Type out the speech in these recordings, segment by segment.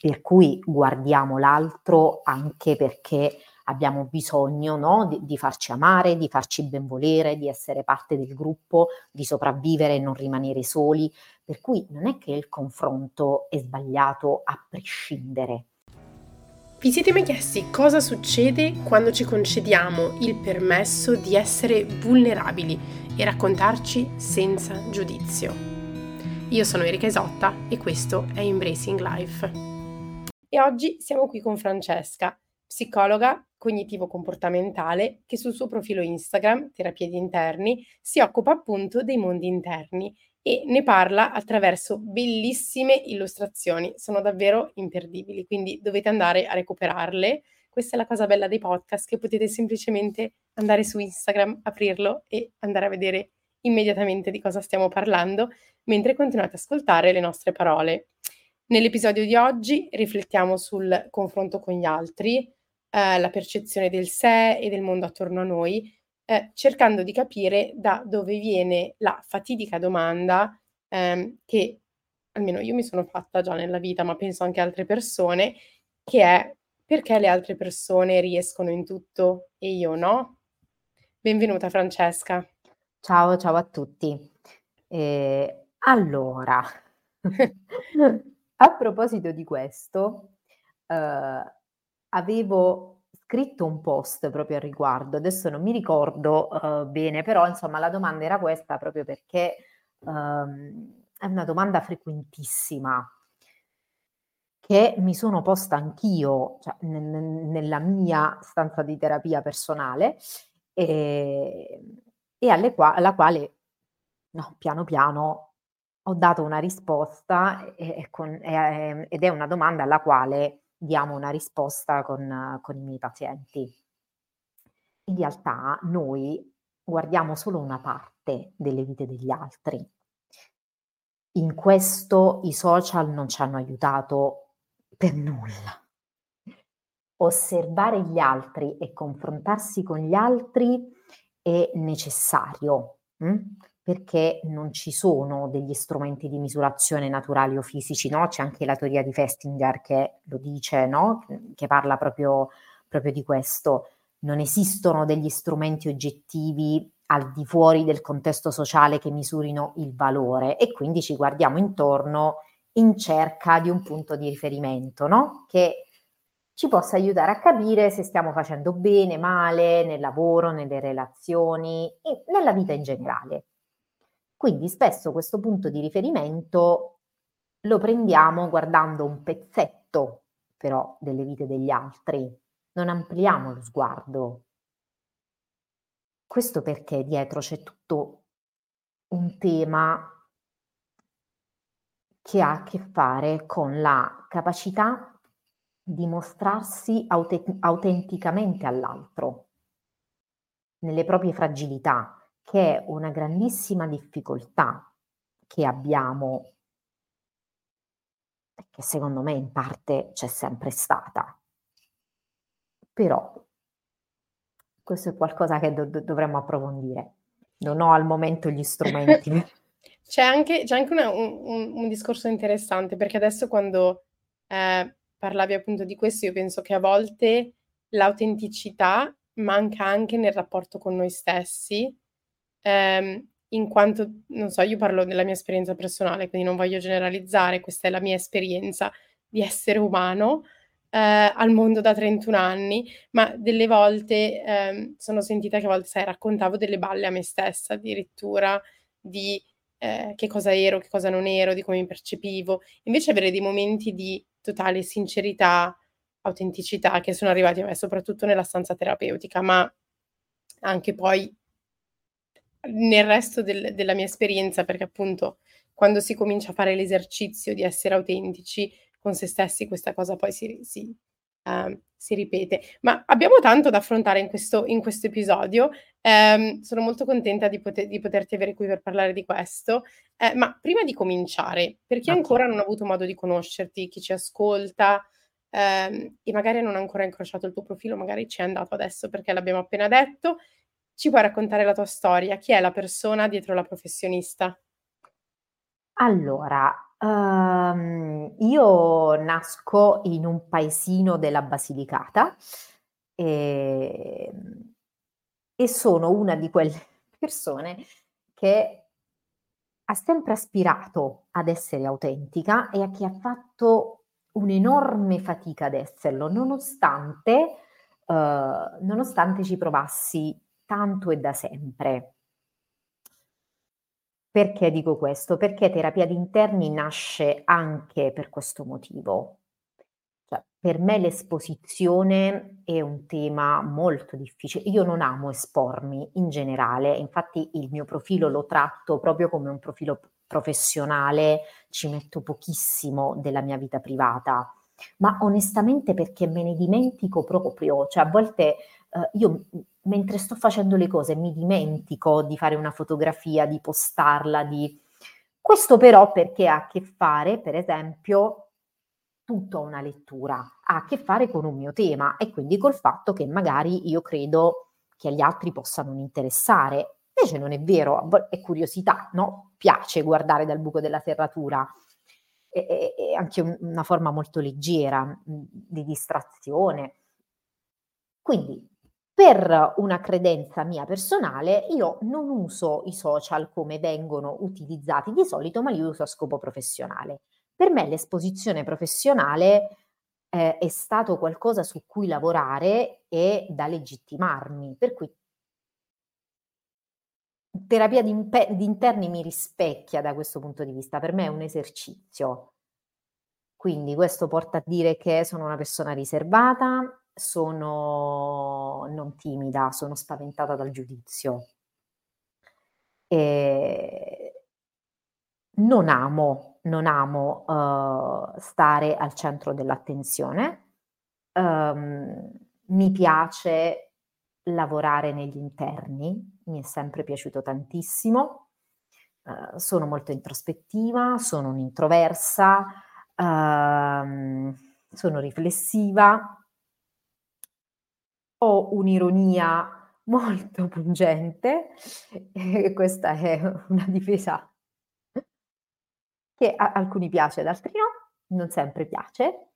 per cui guardiamo l'altro anche perché abbiamo bisogno no, di, di, farci amare, di farci benvolere, di essere parte del gruppo, di sopravvivere e non rimanere soli. Per cui non è che il confronto è sbagliato a prescindere. Vi siete mai chiesti cosa succede quando ci concediamo il permesso di essere vulnerabili e raccontarci senza giudizio? Io sono Erika Isotta e questo è Embracing Life. E oggi siamo qui con Francesca, psicologa cognitivo-comportamentale che sul suo profilo Instagram, Terapie di Interni, si occupa appunto dei mondi interni e ne parla attraverso bellissime illustrazioni, sono davvero imperdibili, quindi dovete andare a recuperarle. Questa è la cosa bella dei podcast, che potete semplicemente andare su Instagram, aprirlo e andare a vedere immediatamente di cosa stiamo parlando, mentre continuate ad ascoltare le nostre parole. Nell'episodio di oggi riflettiamo sul confronto con gli altri, eh, la percezione del sé e del mondo attorno a noi, eh, cercando di capire da dove viene la fatidica domanda ehm, che almeno io mi sono fatta già nella vita, ma penso anche altre persone, che è perché le altre persone riescono in tutto e io no? Benvenuta Francesca. Ciao, ciao a tutti. Eh, allora, a proposito di questo, eh, avevo scritto un post proprio al riguardo, adesso non mi ricordo uh, bene, però insomma la domanda era questa proprio perché um, è una domanda frequentissima che mi sono posta anch'io cioè, n- nella mia stanza di terapia personale e, e alle qua- alla quale no, piano piano ho dato una risposta e, con, e, ed è una domanda alla quale diamo una risposta con, con i miei pazienti. In realtà noi guardiamo solo una parte delle vite degli altri. In questo i social non ci hanno aiutato per nulla. Osservare gli altri e confrontarsi con gli altri è necessario. Hm? Perché non ci sono degli strumenti di misurazione naturali o fisici, no? C'è anche la teoria di Festinger che lo dice, no? Che parla proprio, proprio di questo. Non esistono degli strumenti oggettivi al di fuori del contesto sociale che misurino il valore e quindi ci guardiamo intorno in cerca di un punto di riferimento, no? Che ci possa aiutare a capire se stiamo facendo bene, male, nel lavoro, nelle relazioni nella vita in generale. Quindi spesso questo punto di riferimento lo prendiamo guardando un pezzetto però delle vite degli altri, non ampliamo lo sguardo. Questo perché dietro c'è tutto un tema che ha a che fare con la capacità di mostrarsi aut- autenticamente all'altro, nelle proprie fragilità, che è una grandissima difficoltà che abbiamo, che secondo me in parte c'è sempre stata. Però questo è qualcosa che do- dovremmo approfondire. Non ho al momento gli strumenti. c'è anche, c'è anche una, un, un, discorso interessante, perché adesso quando eh, parlavi appunto di questo, io penso che a volte l'autenticità manca anche nel rapporto con noi stessi ehm, in quanto, non so, io parlo della mia esperienza personale, quindi non voglio generalizzare, questa è la mia esperienza di essere umano eh, al mondo da 31 anni, ma delle volte eh, sono sentita che a volte, sai, raccontavo delle balle a me stessa, addirittura di eh, che cosa ero, che cosa non ero, di come mi percepivo. Invece avere dei momenti di totale sincerità, autenticità che sono arrivati a me, soprattutto nella stanza terapeutica, ma anche poi nel resto del, della mia esperienza, perché appunto quando si comincia a fare l'esercizio di essere autentici con se stessi, questa cosa poi si, si, uh, si ripete. Ma abbiamo tanto da affrontare in questo, in questo episodio. Um, sono molto contenta di, poter, di, poterti avere qui per parlare di questo. Uh, ma prima di cominciare, per chi ancora non ha avuto modo di conoscerti, chi ci ascolta, um, e magari non ha ancora incrociato il tuo profilo, magari ci è andato adesso perché l'abbiamo appena detto. Ci puoi raccontare la tua storia? Chi è la persona dietro la professionista? Allora, Uhm, io nasco in un paesino della Basilicata, ehm, e sono una di quelle persone che ha sempre aspirato ad essere autentica e a che ha fatto un'enorme fatica ad esserlo, nonostante, uhm, nonostante ci provassi tanto e da sempre. Perché dico questo? Perché terapia d'interni nasce anche per questo motivo. Cioè, per me l'esposizione è un tema molto difficile. Io non amo espormi in generale, infatti il mio profilo lo tratto proprio come un profilo professionale, ci metto pochissimo della mia vita privata, ma onestamente perché me ne dimentico proprio, cioè a volte uh, io mentre sto facendo le cose mi dimentico di fare una fotografia, di postarla, di... Questo però perché ha a che fare, per esempio, tutta una lettura, ha a che fare con un mio tema e quindi col fatto che magari io credo che agli altri possa non interessare. Invece non è vero, è curiosità, no? Piace guardare dal buco della serratura. È, anche un, una forma molto leggera di distrazione. Quindi per una credenza mia personale, io non uso i social come vengono utilizzati di solito, ma li uso a scopo professionale. Per me l'esposizione professionale eh, è stato qualcosa su cui lavorare e da legittimarmi, per cui terapia di, impe- di interni mi rispecchia da questo punto di vista, per me è un esercizio. Quindi questo porta a dire che sono una persona riservata, sono non timida, sono spaventata dal giudizio. E non amo, non amo uh, stare al centro dell'attenzione. Um, mi piace lavorare negli interni, mi è sempre piaciuto tantissimo. Uh, sono molto introspettiva, sono un'introversa, uh, sono riflessiva, ho un'ironia molto pungente e questa è una difesa che a alcuni piace, ad altri no, non sempre piace.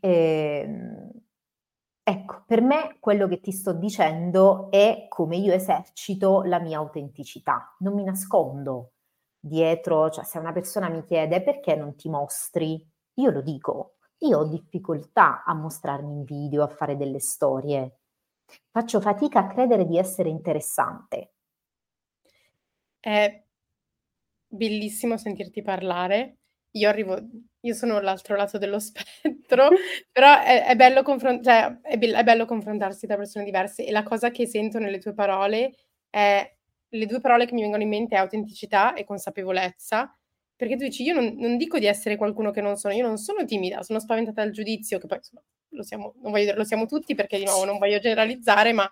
Ehm, ecco, per me quello che ti sto dicendo è come io esercito la mia autenticità. Non mi nascondo dietro, cioè se una persona mi chiede perché non ti mostri, io lo dico. Io ho difficoltà a mostrarmi in video, a fare delle storie. Faccio fatica a credere di essere interessante. È bellissimo sentirti parlare. Io arrivo io sono l'altro lato dello spettro, però è è bello confron cioè è bel è bello confrontarsi tra persone diverse e la cosa che sento nelle tue parole è le 2 parole che mi vengono in mente è autenticità e consapevolezza, perché tu dici: "Io non non dico di essere qualcuno che non sono, io non sono timida, sono spaventata dal giudizio", che poi insomma lo siamo, non voglio dire, lo siamo tutti perché di nuovo non voglio generalizzare, ma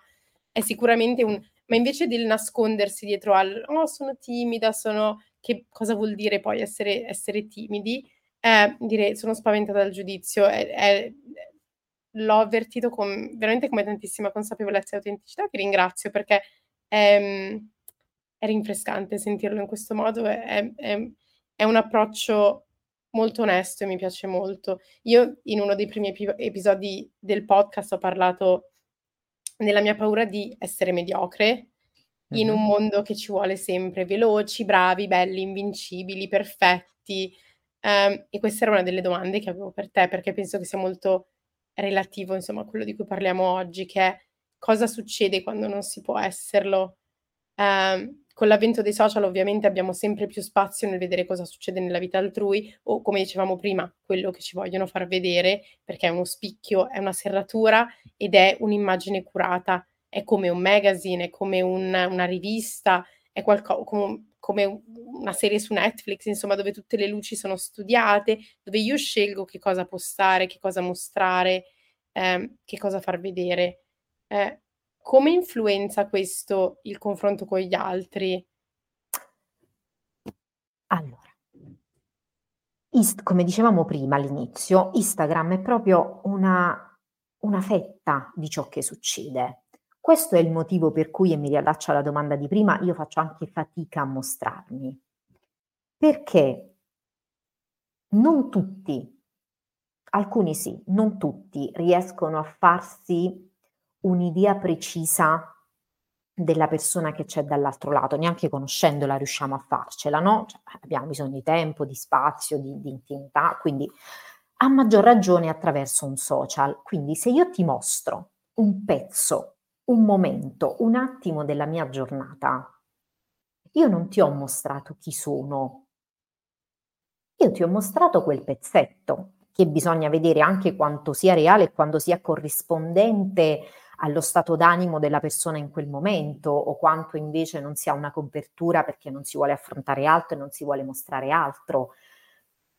è sicuramente un... Ma invece del nascondersi dietro al, oh sono timida, sono... Che cosa vuol dire poi essere, essere timidi? Eh, dire sono spaventata dal giudizio, è, è, l'ho avvertito con, veramente come tantissima consapevolezza e autenticità, ti ringrazio perché è, è rinfrescante sentirlo in questo modo, è, è un approccio molto onesto e mi piace molto. Io in uno dei primi epi- episodi del podcast ho parlato della mia paura di essere mediocre in un mondo che ci vuole sempre veloci, bravi, belli, invincibili, perfetti. Um, e questa era una delle domande che avevo per te, perché penso che sia molto relativo, insomma, a quello di cui parliamo oggi, che è cosa succede quando non si può esserlo. Um, con l'avvento dei social ovviamente abbiamo sempre più spazio nel vedere cosa succede nella vita altrui o come dicevamo prima, quello che ci vogliono far vedere, perché è uno spicchio, è una serratura ed è un'immagine curata, è come un magazine, è come un, una rivista, è qualcosa come, come una serie su Netflix, insomma, dove tutte le luci sono studiate, dove io scelgo che cosa postare, che cosa mostrare, eh, che cosa far vedere. Eh, come influenza questo il confronto con gli altri? Allora, ist come dicevamo prima all'inizio, Instagram è proprio una una fetta di ciò che succede. Questo è il motivo per cui, e mi riallaccio alla domanda di prima, io faccio anche fatica a mostrarmi. Perché non tutti, alcuni sì, non tutti riescono a farsi un'idea precisa della persona che c'è dall'altro lato, neanche conoscendola riusciamo a farcela, no? Cioè, abbiamo bisogno di tempo, di spazio, di, di intimità, quindi a maggior ragione attraverso un social. Quindi se io ti mostro un pezzo, un momento, un attimo della mia giornata, io non ti ho mostrato chi sono, io ti ho mostrato quel pezzetto che bisogna vedere anche quanto sia reale e quanto sia corrispondente allo stato d'animo della persona in quel momento o quanto invece non sia una copertura perché non si vuole affrontare altro e non si vuole mostrare altro.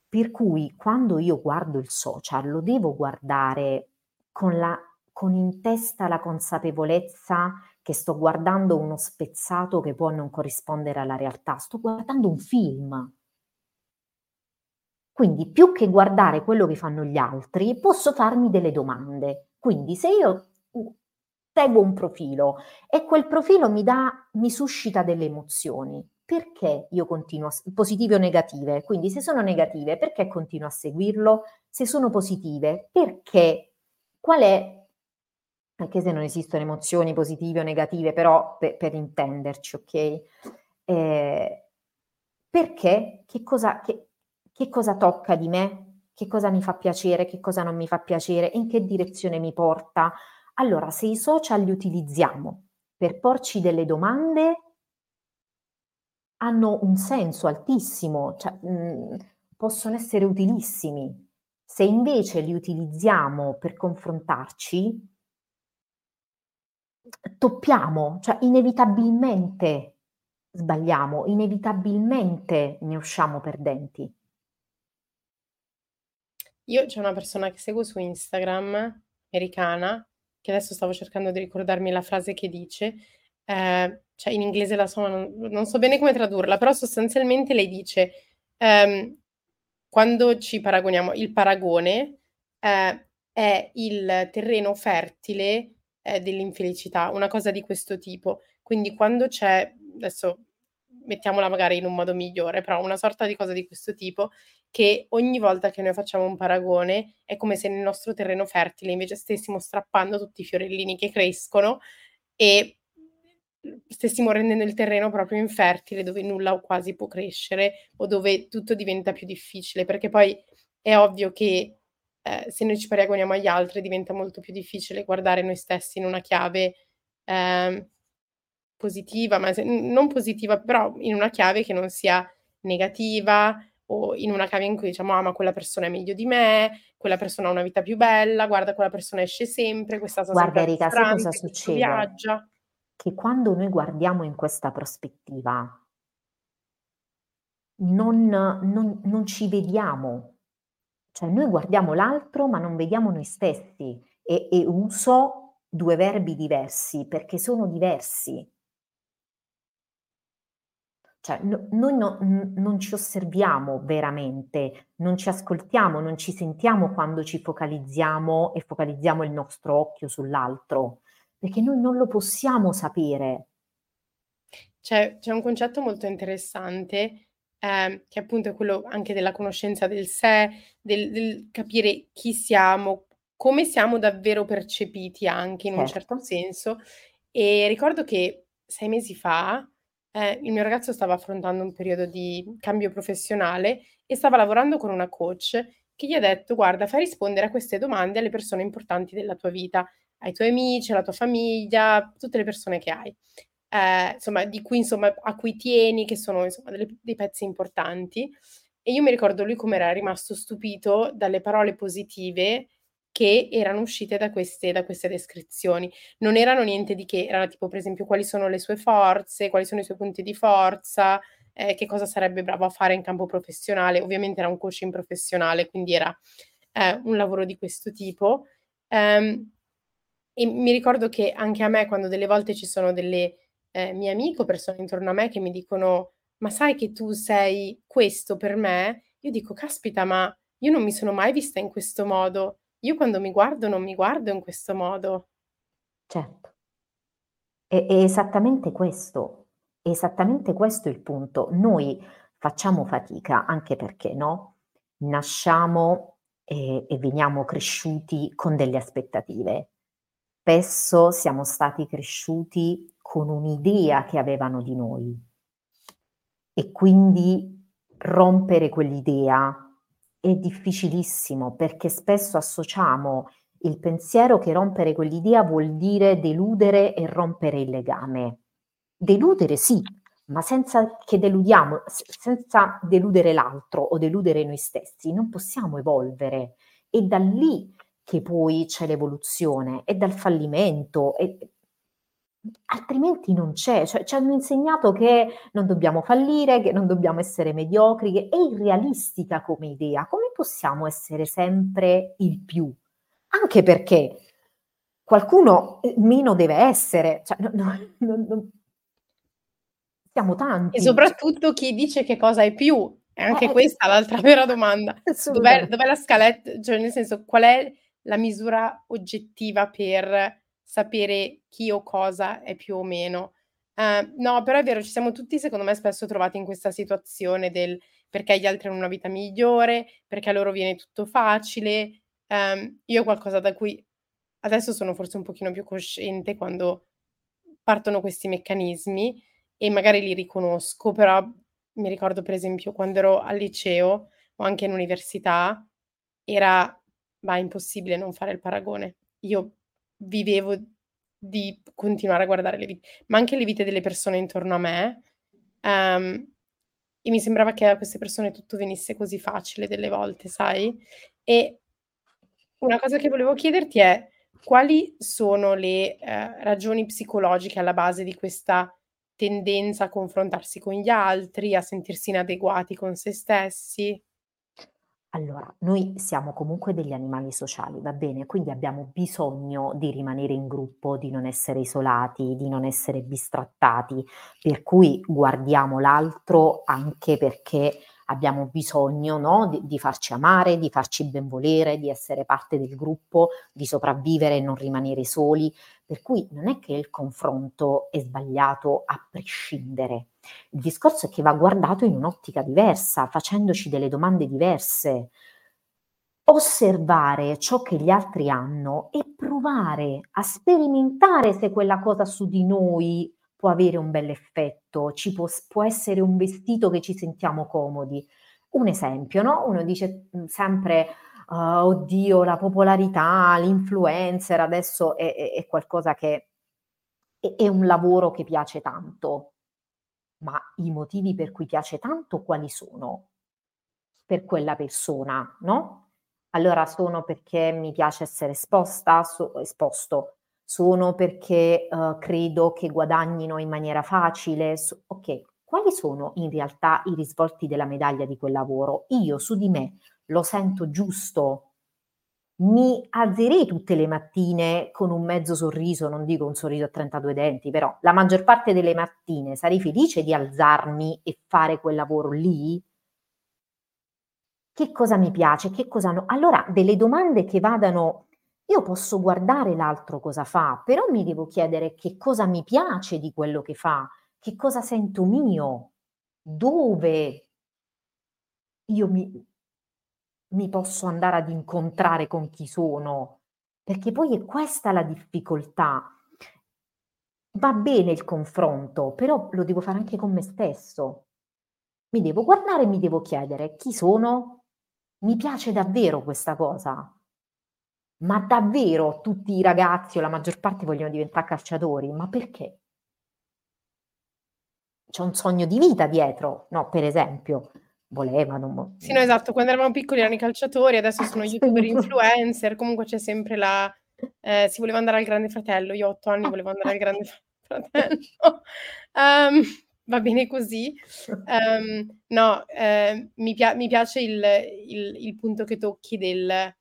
Per cui quando io guardo il social lo devo guardare con, la, con in testa la consapevolezza che sto guardando uno spezzato che può non corrispondere alla realtà, sto guardando un film. Quindi più che guardare quello che fanno gli altri, posso farmi delle domande. Quindi se io seguo un profilo e quel profilo mi dà, mi suscita delle emozioni. Perché io continuo, a, positive o negative? Quindi se sono negative, perché continuo a seguirlo? Se sono positive, perché? Qual è, anche se non esistono emozioni positive o negative, però per, per intenderci, ok? Eh, perché? Che cosa, che, che cosa tocca di me? Che cosa mi fa piacere? Che cosa non mi fa piacere? In che direzione mi porta? Allora, se i social li utilizziamo per porci delle domande, hanno un senso altissimo, cioè, mh, mhmm, possono essere utilissimi. Se invece li utilizziamo per confrontarci, toppiamo, cioè inevitabilmente sbagliamo, inevitabilmente ne usciamo perdenti. Io c'è una persona che seguo su Instagram, americana, che adesso stavo cercando di ricordarmi la frase che dice, eh, cioè in inglese la so, ma non, non, so bene come tradurla, però sostanzialmente lei dice, ehm, quando ci paragoniamo, il paragone eh, è il terreno fertile eh, dell'infelicità, una cosa di questo tipo. Quindi quando c'è, adesso mettiamola magari in un modo migliore, però una sorta di cosa di questo tipo, che ogni volta che noi facciamo un paragone è come se nel nostro terreno fertile invece stessimo strappando tutti i fiorellini che crescono e stessimo rendendo il terreno proprio infertile dove nulla o quasi può crescere o dove tutto diventa più difficile, perché poi è ovvio che eh, se noi ci paragoniamo agli altri diventa molto più difficile guardare noi stessi in una chiave eh, positiva, ma se, non positiva, però in una chiave che non sia negativa o in una chiave in cui diciamo ah ma quella persona è meglio di me, quella persona ha una vita più bella, guarda quella persona esce sempre, questa sta Guarda Erika, sai cosa succede? Viaggia. Che quando noi guardiamo in questa prospettiva non, non, non ci vediamo, cioè noi guardiamo l'altro ma non vediamo noi stessi e, e uso due verbi diversi perché sono diversi. Cioè, no, noi no, n- non ci osserviamo veramente, non ci ascoltiamo, non ci sentiamo quando ci focalizziamo e focalizziamo il nostro occhio sull'altro, perché noi non lo possiamo sapere. C'è, c'è un concetto molto interessante, eh, che appunto è quello anche della conoscenza del sé, del, del, capire chi siamo, come siamo davvero percepiti anche in certo. un certo senso. E ricordo che sei mesi fa eh, il mio ragazzo stava affrontando un periodo di cambio professionale e stava lavorando con una coach che gli ha detto: Guarda, fai rispondere a queste domande alle persone importanti della tua vita, ai tuoi amici, alla tua famiglia, tutte le persone che hai. Eh, insomma, di cui, insomma, a cui tieni, che sono insomma, delle, dei pezzi importanti. E io mi ricordo lui come era rimasto stupito dalle parole positive che erano uscite da queste, da queste descrizioni. Non erano niente di che, erano tipo per esempio quali sono le sue forze, quali sono i suoi punti di forza, eh, che cosa sarebbe bravo a fare in campo professionale. Ovviamente era un coaching professionale, quindi era eh, un lavoro di questo tipo. Um, e mi ricordo che anche a me, quando delle volte ci sono delle eh, mie amiche o persone intorno a me che mi dicono: Ma sai che tu sei questo per me? Io dico: Caspita, ma io non mi sono mai vista in questo modo. Io quando mi guardo non mi guardo in questo modo. Certo. È è esattamente questo, è esattamente questo il punto. Noi facciamo fatica, anche perché, no, nasciamo e, e veniamo cresciuti con delle aspettative. Spesso siamo stati cresciuti con un'idea che avevano di noi e quindi rompere quell'idea è difficilissimo perché spesso associamo il pensiero che rompere quell'idea vuol dire deludere e rompere il legame. Deludere sì, ma senza che deludiamo, senza deludere l'altro o deludere noi stessi, non possiamo evolvere. È da lì che poi c'è l'evoluzione, è dal fallimento, è, altrimenti non c'è. Cioè, ci hanno insegnato che non dobbiamo fallire, che non dobbiamo essere mediocri, che è irrealistica come idea. Come possiamo essere sempre il più? Anche perché qualcuno eh, meno deve essere, cioè, no, no, no, siamo tanti. E soprattutto chi dice che cosa è più. E anche eh, questa è l'altra vera domanda. Dov'è, dov'è la scaletta? Cioè, nel senso, qual è la misura oggettiva per sapere chi o cosa è più o meno. Uh, no, però è vero, ci siamo tutti, secondo me, spesso trovati in questa situazione del perché gli altri hanno una vita migliore, perché a loro viene tutto facile. Um, io qualcosa da cui adesso sono forse un pochino più cosciente quando partono questi meccanismi e magari li riconosco, però mi ricordo per esempio quando ero al liceo o anche in università era ma impossibile non fare il paragone. Io vivevo di continuare a guardare le vite, ma anche le vite delle persone intorno a me. Um, e mi sembrava che a queste persone tutto venisse così facile delle volte, sai? E una cosa che volevo chiederti è quali sono le eh, ragioni psicologiche alla base di questa tendenza a confrontarsi con gli altri, a sentirsi inadeguati con se stessi? Allora, noi siamo comunque degli animali sociali, va bene? Quindi abbiamo bisogno di rimanere in gruppo, di non essere isolati, di non essere bistrattati, per cui guardiamo l'altro anche perché abbiamo bisogno no, di, di, farci amare, di farci benvolere, di essere parte del gruppo, di sopravvivere e non rimanere soli. Per cui non è che il confronto è sbagliato a prescindere. Il discorso è che va guardato in un'ottica diversa, facendoci delle domande diverse. Osservare ciò che gli altri hanno e provare a sperimentare se quella cosa su di noi può avere un bel effetto, ci può, può essere un vestito che ci sentiamo comodi. Un esempio, no? Uno dice mhmm, sempre, uh, oddio, la popolarità, l'influencer adesso è, è, è qualcosa che è, è un lavoro che piace tanto. Ma i motivi per cui piace tanto quali sono? Per quella persona, no? Allora sono perché mi piace essere esposta, so, esposto, sono perché uh, credo che guadagnino in maniera facile. So, ok, quali sono in realtà i risvolti della medaglia di quel lavoro? Io su di me lo sento giusto, mi alzerei tutte le mattine con un mezzo sorriso, non dico un sorriso a 32 denti, però la maggior parte delle mattine sarei felice di alzarmi e fare quel lavoro lì? Che cosa mi piace? Che cosa no? Allora, delle domande che vadano io posso guardare l'altro cosa fa, però mi devo chiedere che cosa mi piace di quello che fa, che cosa sento mio, dove io mi, mi posso andare ad incontrare con chi sono, perché poi è questa la difficoltà. Va bene il confronto, però lo devo fare anche con me stesso. Mi devo guardare e mi devo chiedere chi sono? Mi piace davvero questa cosa? Ma davvero tutti i ragazzi o la maggior parte vogliono diventare calciatori? Ma perché? C'è un sogno di vita dietro, no? Per esempio, volevano. Sì, no, esatto, quando eravamo piccoli erano i calciatori, adesso sono youtuber influencer, comunque c'è sempre la... Eh, si voleva andare al Grande Fratello, io a otto anni volevo andare al Grande Fratello. um, va bene così. Um, no, eh, mi, pia- mi, piace il, il, il punto che tocchi del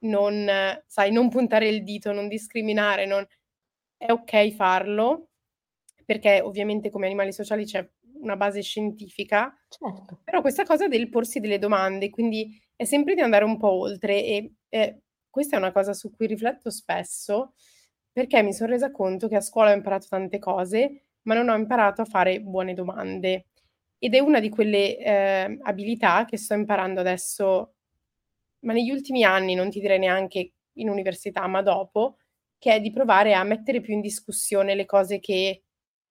non, sai, non puntare il dito, non discriminare, non... è ok farlo, perché ovviamente come animali sociali c'è una base scientifica, certo. però questa cosa del porsi delle domande, quindi è sempre di andare un po' oltre e eh, questa è una cosa su cui rifletto spesso, perché mi sono resa conto che a scuola ho imparato tante cose, ma non ho imparato a fare buone domande. ed è una di quelle, ehm, abilità che sto imparando adesso, ma negli ultimi anni, non ti direi neanche in università, ma dopo, che è di provare a mettere più in discussione le cose che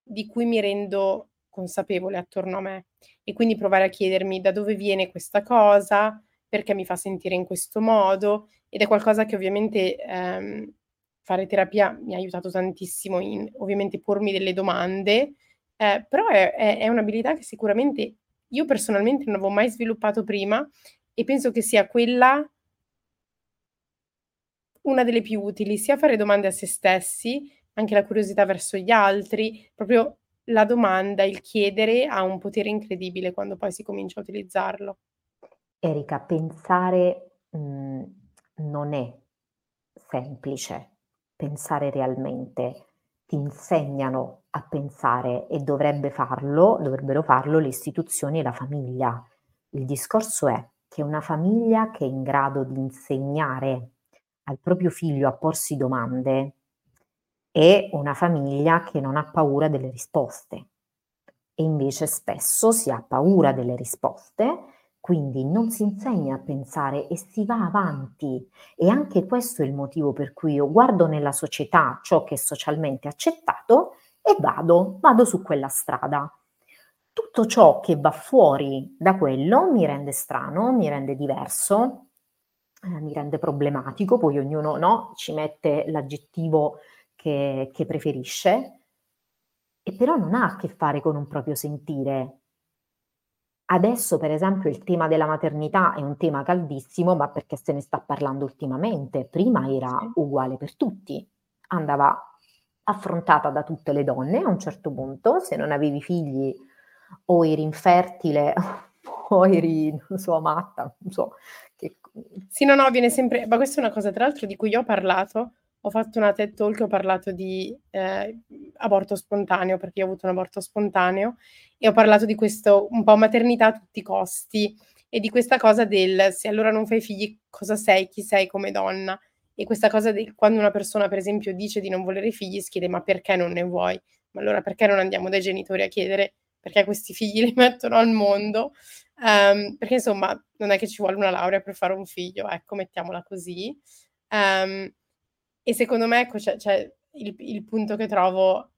di cui mi rendo consapevole attorno a me e quindi provare a chiedermi da dove viene questa cosa, perché mi fa sentire in questo modo ed è qualcosa che ovviamente, ehm, fare terapia mi ha aiutato tantissimo in ovviamente pormi delle domande, ehm, però è è è un'abilità che sicuramente io personalmente non avevo mai sviluppato prima e penso che sia quella una delle più utili, sia fare domande a se stessi, anche la curiosità verso gli altri, proprio la domanda, il chiedere ha un potere incredibile quando poi si comincia a utilizzarlo. Erika, pensare, mhmm, non è semplice, pensare realmente. Ti insegnano a pensare e dovrebbe farlo dovrebbero farlo le istituzioni e la famiglia. Il discorso è che una famiglia che è in grado di insegnare al proprio figlio a porsi domande è una famiglia che non ha paura delle risposte. E invece spesso si ha paura delle risposte, quindi non si insegna a pensare e si va avanti. E anche questo è il motivo per cui io guardo nella società ciò che è socialmente accettato e vado, vado su quella strada. Tutto ciò che va fuori da quello mi rende strano, mi rende diverso, eh, mi rende problematico, poi ognuno no, ci mette l'aggettivo che, che preferisce, e però non ha a che fare con un proprio sentire. Adesso, per esempio, il tema della maternità è un tema caldissimo, ma perché se ne sta parlando ultimamente. Prima era uguale per tutti, andava affrontata da tutte le donne a un certo punto, se non avevi figli o eri infertile o eri, non so, matta, non so. Che... Sì, no, no, viene sempre... Ma questa è una cosa, tra l'altro, di cui io ho parlato ho fatto una TED Talk, ho parlato di eh, aborto spontaneo, perché io ho avuto un aborto spontaneo, e ho parlato di questo, un po' maternità a tutti i costi, e di questa cosa del se allora non fai figli, cosa sei, chi sei come donna? E questa cosa del quando una persona, per esempio, dice di non volere figli, si chiede ma perché non ne vuoi? Ma allora perché non andiamo dai genitori a chiedere perché questi figli li mettono al mondo? Um, perché insomma non è che ci vuole una laurea per fare un figlio, ecco, mettiamola così. Um, e secondo me, ecco, c'è, c'è il, il, punto che trovo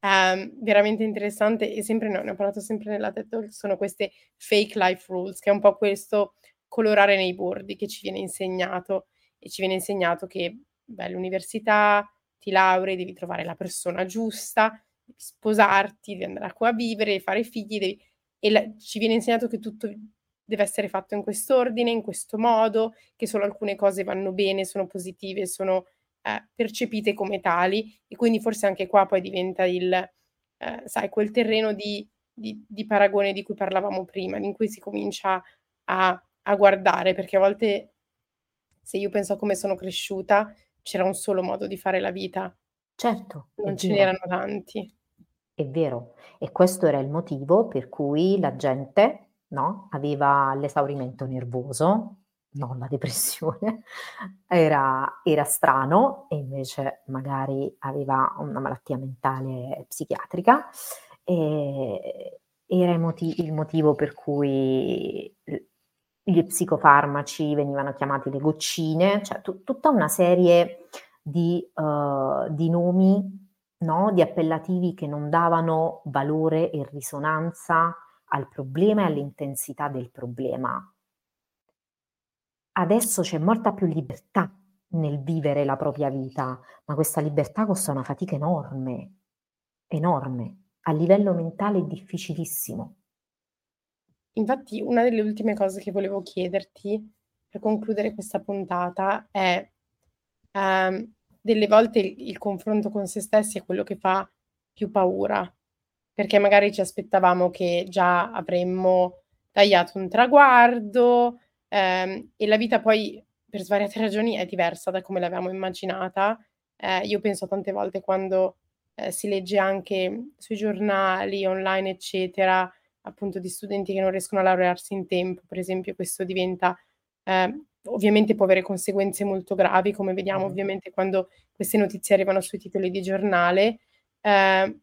um, veramente interessante, e sempre no, ne ho parlato sempre nella TED Talk, sono queste fake life rules, che è un po' questo colorare nei bordi che ci viene insegnato, e ci viene insegnato che beh, all'università ti laurei, devi trovare la persona giusta, devi sposarti, devi andare a vivere, fare figli, devi... e la, ci viene insegnato che tutto deve essere fatto in quest'ordine, in questo modo, che solo alcune cose vanno bene, sono positive, sono eh, percepite come tali e quindi forse anche qua poi diventa il, eh, sai, quel terreno di, di, di, paragone di cui parlavamo prima, in cui si comincia a, a guardare, perché a volte se io penso a come sono cresciuta, c'era un solo modo di fare la vita. Certo. Non ce n'erano tanti. È vero. E questo era il motivo per cui la gente no, aveva l'esaurimento nervoso, non la depressione, era, era strano e invece magari aveva una malattia mentale psichiatrica. E era il, motiv- il motivo per cui gli psicofarmaci venivano chiamati le goccine, cioè t- tutta una serie di, uh, di nomi, no? di appellativi che non davano valore e risonanza al problema e all'intensità del problema adesso c'è molta più libertà nel vivere la propria vita, ma questa libertà costa una fatica enorme, enorme. A livello mentale difficilissimo. Infatti, una delle ultime cose che volevo chiederti per concludere questa puntata è ehm, delle volte il, il confronto con se stessi è quello che fa più paura, perché magari ci aspettavamo che già avremmo tagliato un traguardo, Ehm, e la vita poi per svariate ragioni è diversa da come l'avevamo immaginata. Ehm, io penso tante volte quando, ehm, si legge anche sui giornali, online, eccetera, appunto di studenti che non riescono a laurearsi in tempo, per esempio questo diventa ehm, ovviamente può avere conseguenze molto gravi, come vediamo ovviamente quando queste notizie arrivano sui titoli di giornale. Ehm,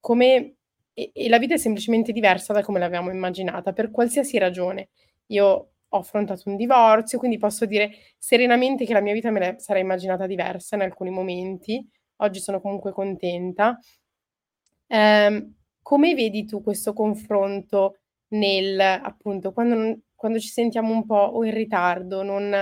come e, e la vita è semplicemente diversa da come l'avevamo immaginata, per qualsiasi ragione. Io ho affrontato un divorzio, quindi posso dire serenamente che la mia vita me la sarei immaginata diversa in alcuni momenti. Oggi sono comunque contenta. Eh, come vedi tu questo confronto nel, appunto, quando, quando ci sentiamo un po' o in ritardo, non,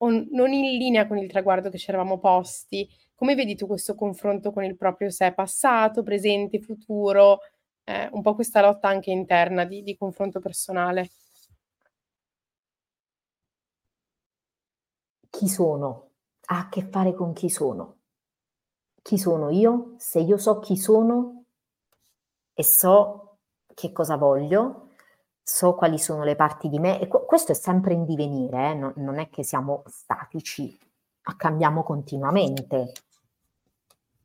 o non in linea con il traguardo che ci eravamo posti, come vedi tu questo confronto con il proprio sé passato, presente, futuro, eh, un po' questa lotta anche interna di, di confronto personale? Chi sono? Ha a che fare con chi sono. Chi sono io? Se io so chi sono e so che cosa voglio, so quali sono le parti di me, e questo è sempre in divenire, eh? non, non è che siamo statici, cambiamo continuamente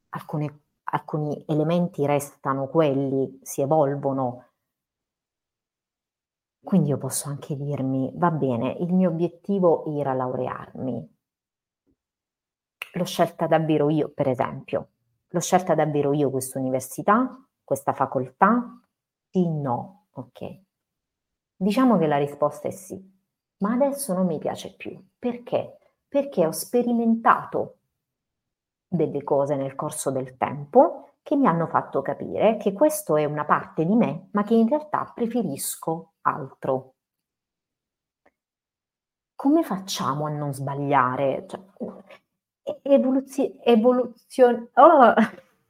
alcune, alcuni elementi restano quelli, si evolvono. Quindi io posso anche dirmi, va bene, il mio obiettivo era laurearmi. L'ho scelta davvero io, per esempio. L'ho scelta davvero io questa università, questa facoltà? Sì, no, ok. Diciamo che la risposta è sì, ma adesso non mi piace più. Perché? Perché ho sperimentato delle cose nel corso del tempo che mi hanno fatto capire che questo è una parte di me, ma che in realtà preferisco altro. Come facciamo a non sbagliare? Cioè, evoluzio- evoluzione... Oh,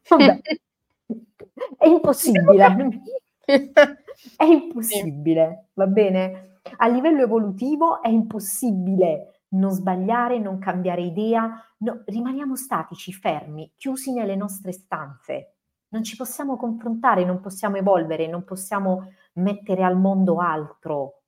è impossibile. è impossibile, va bene? A livello evolutivo è impossibile non sbagliare, non cambiare idea, no, rimaniamo statici, fermi, chiusi nelle nostre stanze. Non ci possiamo confrontare, non possiamo evolvere, non possiamo mettere al mondo altro.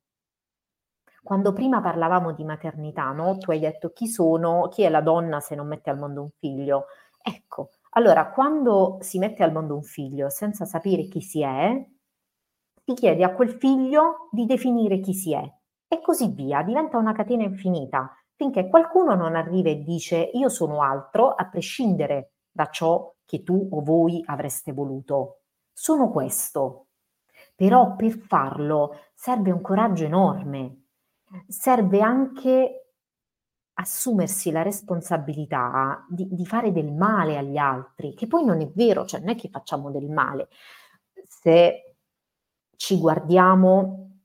Quando prima parlavamo di maternità, no? tu hai detto chi sono, chi è la donna se non mette al mondo un figlio. Ecco, allora quando si mette al mondo un figlio senza sapere chi si è, si chiede a quel figlio di definire chi si è e così via, diventa una catena infinita, finché qualcuno non arriva e dice io sono altro, a prescindere da ciò che tu o voi avreste voluto. Sono questo. Però per farlo serve un coraggio enorme, serve anche assumersi la responsabilità di, di, fare del male agli altri, che poi non è vero, cioè non è che facciamo del male. Se ci guardiamo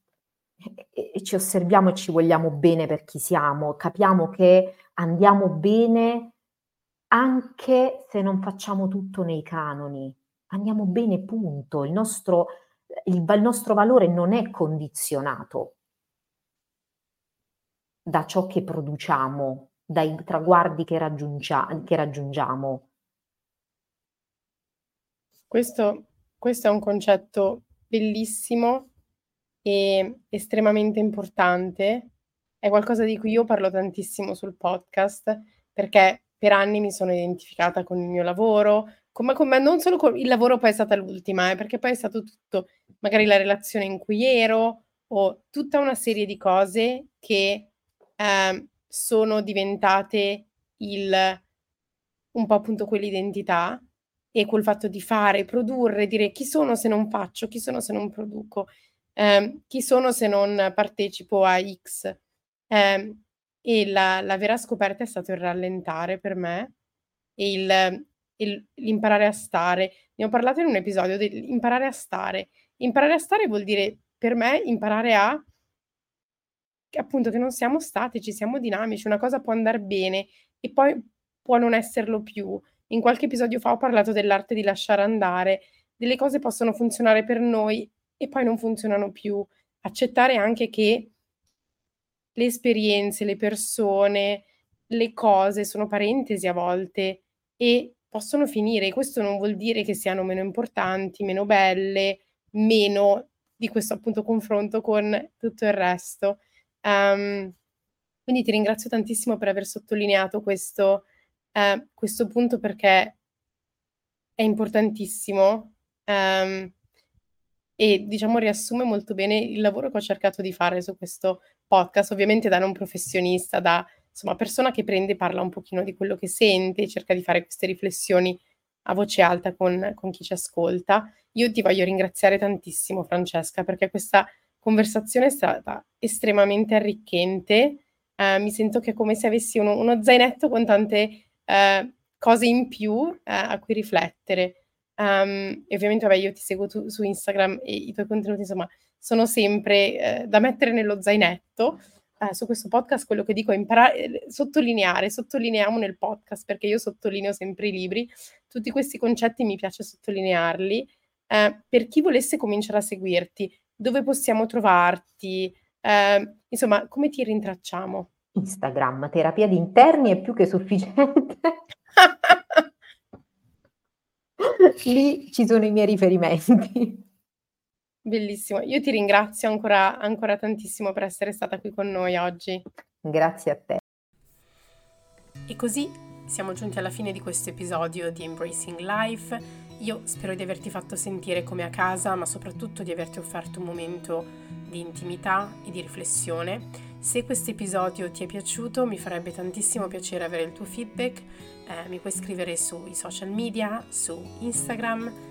e ci osserviamo e ci vogliamo bene per chi siamo, capiamo che andiamo bene anche se non facciamo tutto nei canoni, andiamo bene punto, il nostro, il, il nostro valore non è condizionato da ciò che produciamo, dai traguardi che, raggiungia, che raggiungiamo. Questo, questo è un concetto bellissimo e estremamente importante. È qualcosa di cui io parlo tantissimo sul podcast perché per anni mi sono identificata con il mio lavoro, come, come non solo con il lavoro poi è stata l'ultima, eh, perché poi è stato tutto, magari la relazione in cui ero o tutta una serie di cose che eh, sono diventate il, un po' appunto quell'identità e quel fatto di fare, produrre, dire chi sono se non faccio, chi sono se non produco. Eh, chi sono se non partecipo a X? Eh, e la, la, vera scoperta è stato il rallentare per me e il, il, l'imparare a stare. Ne ho parlato in un episodio dell'imparare a stare. Imparare a stare vuol dire per me imparare a appunto che non siamo statici, siamo dinamici, una cosa può andare bene e poi può non esserlo più. In qualche episodio fa ho parlato dell'arte di lasciare andare, delle cose possono funzionare per noi e poi non funzionano più. Accettare anche che le esperienze, le persone, le cose sono parentesi a volte e possono finire. Questo non vuol dire che siano meno importanti, meno belle, meno di questo appunto confronto con tutto il resto. Um, quindi ti ringrazio tantissimo per aver sottolineato questo, eh, questo punto perché è importantissimo. Um, e diciamo riassume molto bene il lavoro che ho cercato di fare su questo podcast, ovviamente da non professionista, da insomma persona che prende e parla un pochino di quello che sente, cerca di fare queste riflessioni a voce alta con, con chi ci ascolta. Io ti voglio ringraziare tantissimo, Francesca, perché questa conversazione è stata estremamente arricchente. Eh, mi sento che è come se avessi uno, uno zainetto con tante eh, cose in più eh, a cui riflettere. Um, e ovviamente, vabbè, io ti seguo tu, su Instagram e i tuoi contenuti, insomma, sono sempre eh, da mettere nello zainetto. Uh, su questo podcast quello che dico è imparare, eh, sottolineare, sottolineiamo nel podcast perché io sottolineo sempre i libri, tutti questi concetti mi piace sottolinearli. Uh, per chi volesse cominciare a seguirti, dove possiamo trovarti? Uh, insomma, come ti rintracciamo? Instagram, terapia di interni è più che sufficiente. Lì ci sono i miei riferimenti. Bellissimo, io ti ringrazio ancora, ancora tantissimo per essere stata qui con noi oggi. Grazie a te. E così siamo giunti alla fine di questo episodio di Embracing Life. Io spero di averti fatto sentire come a casa, ma soprattutto di averti offerto un momento di intimità e di riflessione. Se questo episodio ti è piaciuto, mi farebbe tantissimo piacere avere il tuo feedback. Eh, mi puoi scrivere sui social media, su Instagram,